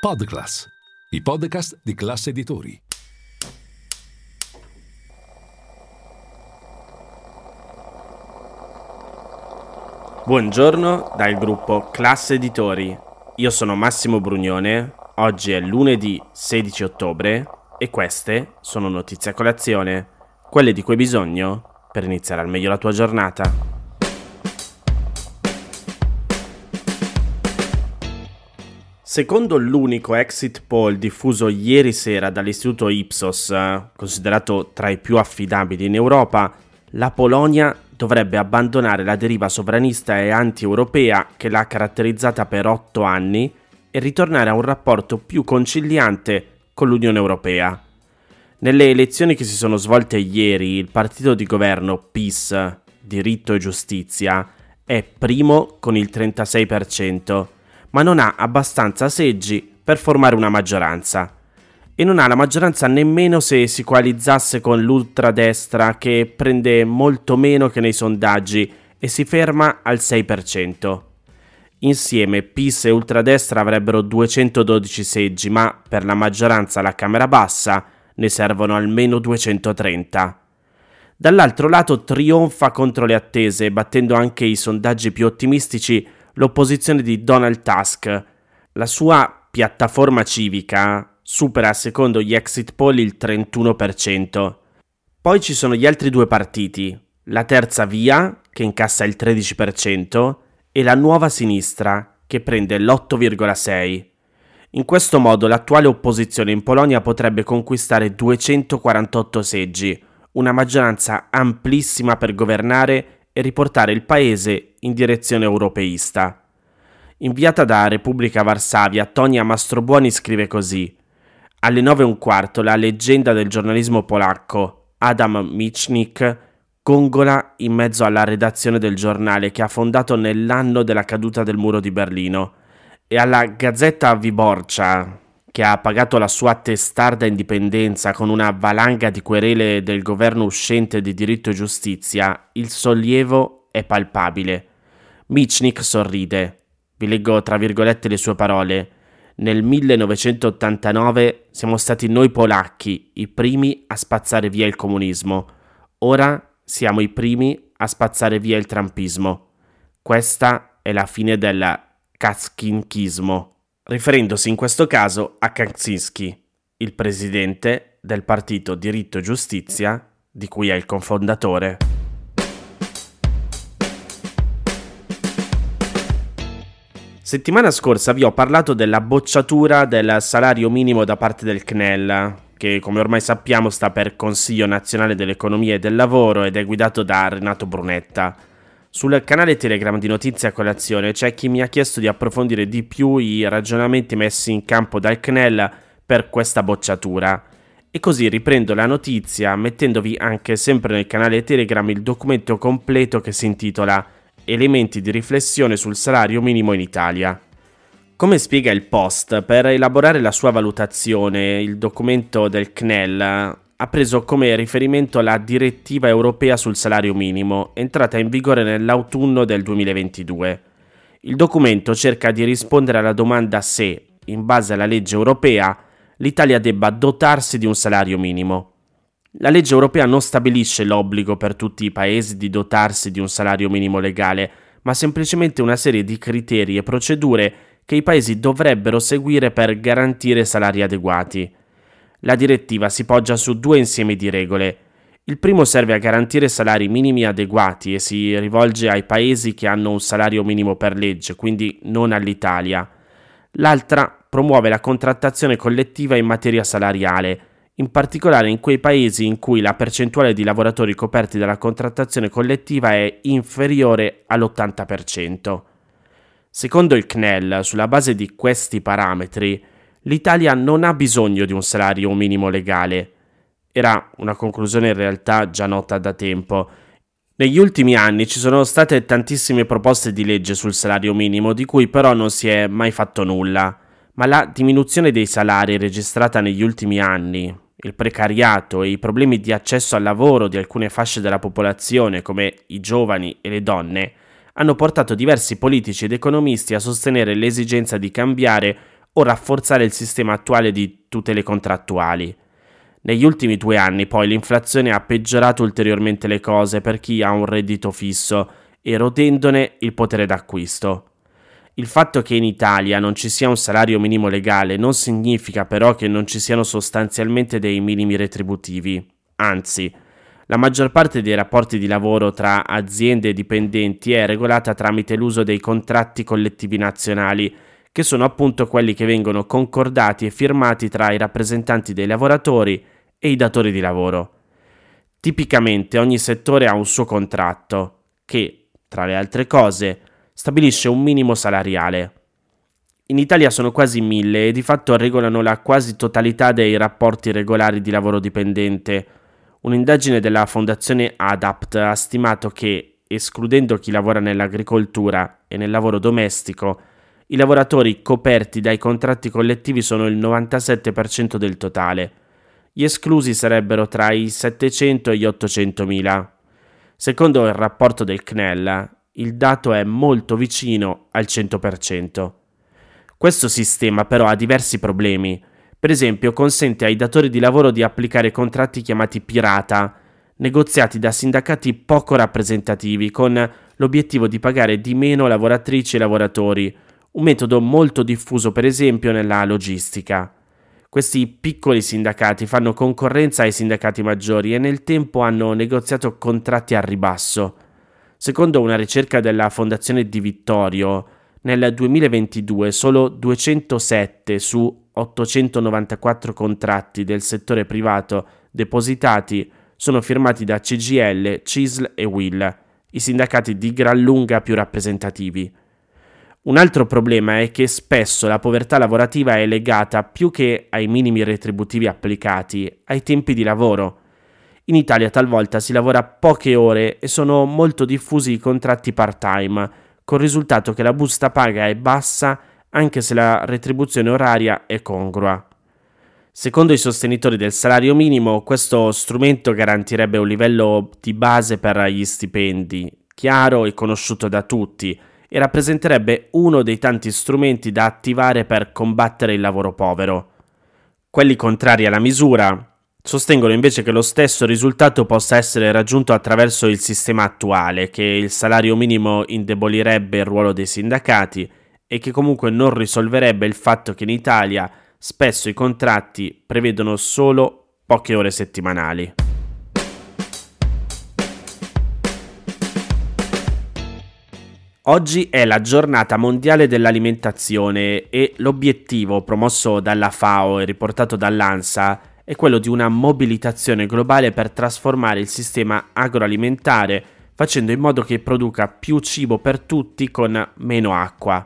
Podclass, i podcast di classe editori. Buongiorno dal gruppo Classe Editori. Io sono Massimo Brugnone. Oggi è lunedì 16 ottobre e queste sono notizie a colazione, quelle di cui hai bisogno per iniziare al meglio la tua giornata. Secondo l'unico exit poll diffuso ieri sera dall'istituto Ipsos, considerato tra i più affidabili in Europa, la Polonia dovrebbe abbandonare la deriva sovranista e anti-europea che l'ha caratterizzata per otto anni e ritornare a un rapporto più conciliante con l'Unione Europea. Nelle elezioni che si sono svolte ieri, il partito di governo PIS, diritto e giustizia, è primo con il 36%, ma non ha abbastanza seggi per formare una maggioranza. E non ha la maggioranza nemmeno se si coalizzasse con l'ultradestra che prende molto meno che nei sondaggi e si ferma al 6%. Insieme PIS e ultradestra avrebbero 212 seggi, ma per la maggioranza alla Camera bassa ne servono almeno 230. Dall'altro lato trionfa contro le attese, battendo anche i sondaggi più ottimistici l'opposizione di Donald Tusk. La sua piattaforma civica supera secondo gli exit poll il 31%. Poi ci sono gli altri due partiti, la terza via, che incassa il 13%, e la nuova sinistra, che prende l'8,6%. In questo modo l'attuale opposizione in Polonia potrebbe conquistare 248 seggi, una maggioranza amplissima per governare e riportare il paese in direzione europeista. Inviata da Repubblica Varsavia, Tonia Mastrobuoni scrive così: Alle nove e un quarto la leggenda del giornalismo polacco, Adam Michnik, gongola in mezzo alla redazione del giornale che ha fondato nell'anno della caduta del muro di Berlino e alla Gazzetta Viborcia, che ha pagato la sua testarda indipendenza con una valanga di querele del governo uscente di diritto e giustizia, il sollievo è palpabile. Michnik sorride. Vi leggo tra virgolette le sue parole. Nel 1989 siamo stati noi polacchi i primi a spazzare via il comunismo. Ora siamo i primi a spazzare via il trampismo. Questa è la fine del kaskinkismo riferendosi in questo caso a Kaczynski, il presidente del partito Diritto e Giustizia, di cui è il cofondatore. Settimana scorsa vi ho parlato della bocciatura del salario minimo da parte del CNEL, che come ormai sappiamo sta per Consiglio Nazionale dell'Economia e del Lavoro ed è guidato da Renato Brunetta. Sul canale Telegram di Notizie a Colazione c'è chi mi ha chiesto di approfondire di più i ragionamenti messi in campo dal CNEL per questa bocciatura. E così riprendo la notizia mettendovi anche sempre nel canale Telegram il documento completo che si intitola Elementi di riflessione sul salario minimo in Italia. Come spiega il post, per elaborare la sua valutazione, il documento del CNEL ha preso come riferimento la direttiva europea sul salario minimo, entrata in vigore nell'autunno del 2022. Il documento cerca di rispondere alla domanda se, in base alla legge europea, l'Italia debba dotarsi di un salario minimo. La legge europea non stabilisce l'obbligo per tutti i paesi di dotarsi di un salario minimo legale, ma semplicemente una serie di criteri e procedure che i paesi dovrebbero seguire per garantire salari adeguati. La direttiva si poggia su due insiemi di regole. Il primo serve a garantire salari minimi adeguati e si rivolge ai paesi che hanno un salario minimo per legge, quindi non all'Italia. L'altra promuove la contrattazione collettiva in materia salariale, in particolare in quei paesi in cui la percentuale di lavoratori coperti dalla contrattazione collettiva è inferiore all'80%. Secondo il CNEL, sulla base di questi parametri, l'Italia non ha bisogno di un salario minimo legale. Era una conclusione in realtà già nota da tempo. Negli ultimi anni ci sono state tantissime proposte di legge sul salario minimo, di cui però non si è mai fatto nulla. Ma la diminuzione dei salari registrata negli ultimi anni, il precariato e i problemi di accesso al lavoro di alcune fasce della popolazione, come i giovani e le donne, hanno portato diversi politici ed economisti a sostenere l'esigenza di cambiare o rafforzare il sistema attuale di tutele contrattuali. Negli ultimi due anni poi l'inflazione ha peggiorato ulteriormente le cose per chi ha un reddito fisso, erodendone il potere d'acquisto. Il fatto che in Italia non ci sia un salario minimo legale non significa però che non ci siano sostanzialmente dei minimi retributivi, anzi, la maggior parte dei rapporti di lavoro tra aziende e dipendenti è regolata tramite l'uso dei contratti collettivi nazionali, che sono appunto quelli che vengono concordati e firmati tra i rappresentanti dei lavoratori e i datori di lavoro. Tipicamente ogni settore ha un suo contratto, che, tra le altre cose, stabilisce un minimo salariale. In Italia sono quasi mille e di fatto regolano la quasi totalità dei rapporti regolari di lavoro dipendente, Un'indagine della fondazione ADAPT ha stimato che, escludendo chi lavora nell'agricoltura e nel lavoro domestico, i lavoratori coperti dai contratti collettivi sono il 97% del totale. Gli esclusi sarebbero tra i 700 e gli 800 mila. Secondo il rapporto del CNEL, il dato è molto vicino al 100%. Questo sistema però ha diversi problemi per esempio, consente ai datori di lavoro di applicare contratti chiamati pirata, negoziati da sindacati poco rappresentativi, con l'obiettivo di pagare di meno lavoratrici e lavoratori, un metodo molto diffuso per esempio nella logistica. Questi piccoli sindacati fanno concorrenza ai sindacati maggiori e nel tempo hanno negoziato contratti a ribasso. Secondo una ricerca della Fondazione Di Vittorio, nel 2022 solo 207 su 894 contratti del settore privato depositati sono firmati da CGL, CISL e WIL, i sindacati di gran lunga più rappresentativi. Un altro problema è che spesso la povertà lavorativa è legata più che ai minimi retributivi applicati, ai tempi di lavoro. In Italia talvolta si lavora poche ore e sono molto diffusi i contratti part-time, col risultato che la busta paga è bassa anche se la retribuzione oraria è congrua. Secondo i sostenitori del salario minimo, questo strumento garantirebbe un livello di base per gli stipendi, chiaro e conosciuto da tutti, e rappresenterebbe uno dei tanti strumenti da attivare per combattere il lavoro povero. Quelli contrari alla misura sostengono invece che lo stesso risultato possa essere raggiunto attraverso il sistema attuale, che il salario minimo indebolirebbe il ruolo dei sindacati e che comunque non risolverebbe il fatto che in Italia spesso i contratti prevedono solo poche ore settimanali. Oggi è la giornata mondiale dell'alimentazione e l'obiettivo promosso dalla FAO e riportato dall'ANSA è quello di una mobilitazione globale per trasformare il sistema agroalimentare facendo in modo che produca più cibo per tutti con meno acqua.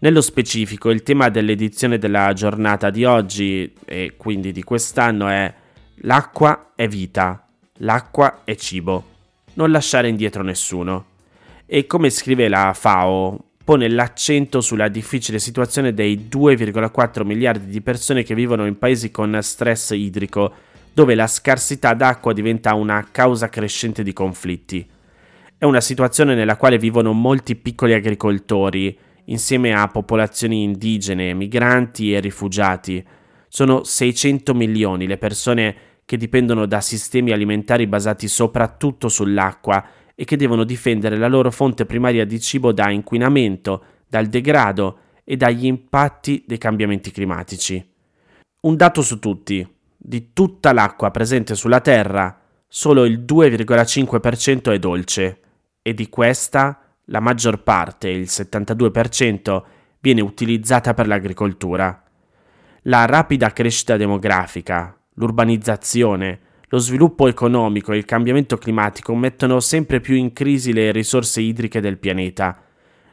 Nello specifico, il tema dell'edizione della giornata di oggi e quindi di quest'anno è L'acqua è vita, l'acqua è cibo, non lasciare indietro nessuno. E come scrive la FAO, pone l'accento sulla difficile situazione dei 2,4 miliardi di persone che vivono in paesi con stress idrico, dove la scarsità d'acqua diventa una causa crescente di conflitti. È una situazione nella quale vivono molti piccoli agricoltori, insieme a popolazioni indigene, migranti e rifugiati. Sono 600 milioni le persone che dipendono da sistemi alimentari basati soprattutto sull'acqua e che devono difendere la loro fonte primaria di cibo da inquinamento, dal degrado e dagli impatti dei cambiamenti climatici. Un dato su tutti, di tutta l'acqua presente sulla Terra, solo il 2,5% è dolce e di questa la maggior parte, il 72%, viene utilizzata per l'agricoltura. La rapida crescita demografica, l'urbanizzazione, lo sviluppo economico e il cambiamento climatico mettono sempre più in crisi le risorse idriche del pianeta.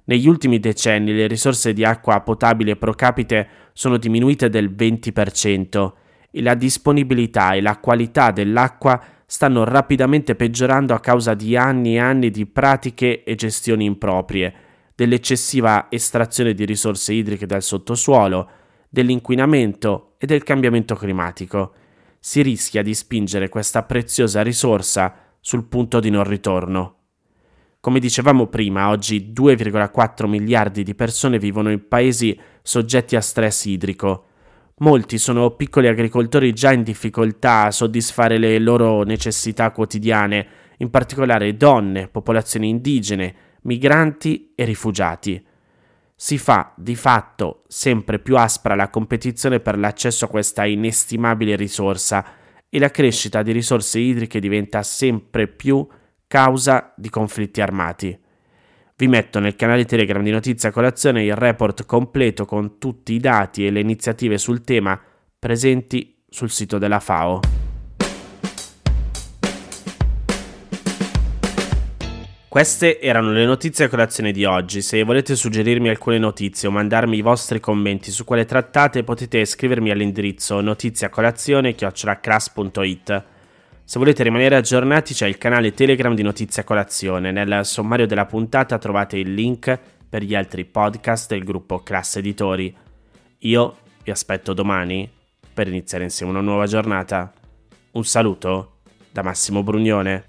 Negli ultimi decenni le risorse di acqua potabile pro capite sono diminuite del 20% e la disponibilità e la qualità dell'acqua stanno rapidamente peggiorando a causa di anni e anni di pratiche e gestioni improprie, dell'eccessiva estrazione di risorse idriche dal sottosuolo, dell'inquinamento e del cambiamento climatico. Si rischia di spingere questa preziosa risorsa sul punto di non ritorno. Come dicevamo prima, oggi 2,4 miliardi di persone vivono in paesi soggetti a stress idrico. Molti sono piccoli agricoltori già in difficoltà a soddisfare le loro necessità quotidiane, in particolare donne, popolazioni indigene, migranti e rifugiati. Si fa di fatto sempre più aspra la competizione per l'accesso a questa inestimabile risorsa e la crescita di risorse idriche diventa sempre più causa di conflitti armati. Vi metto nel canale Telegram di Notizia Colazione il report completo con tutti i dati e le iniziative sul tema presenti sul sito della FAO. Queste erano le notizie a colazione di oggi. Se volete suggerirmi alcune notizie o mandarmi i vostri commenti su quelle trattate, potete scrivermi all'indirizzo notiziacolazione.it. Se volete rimanere aggiornati c'è il canale Telegram di Notizia Colazione. Nel sommario della puntata trovate il link per gli altri podcast del gruppo Classe Editori. Io vi aspetto domani per iniziare insieme una nuova giornata. Un saluto da Massimo Brugnone.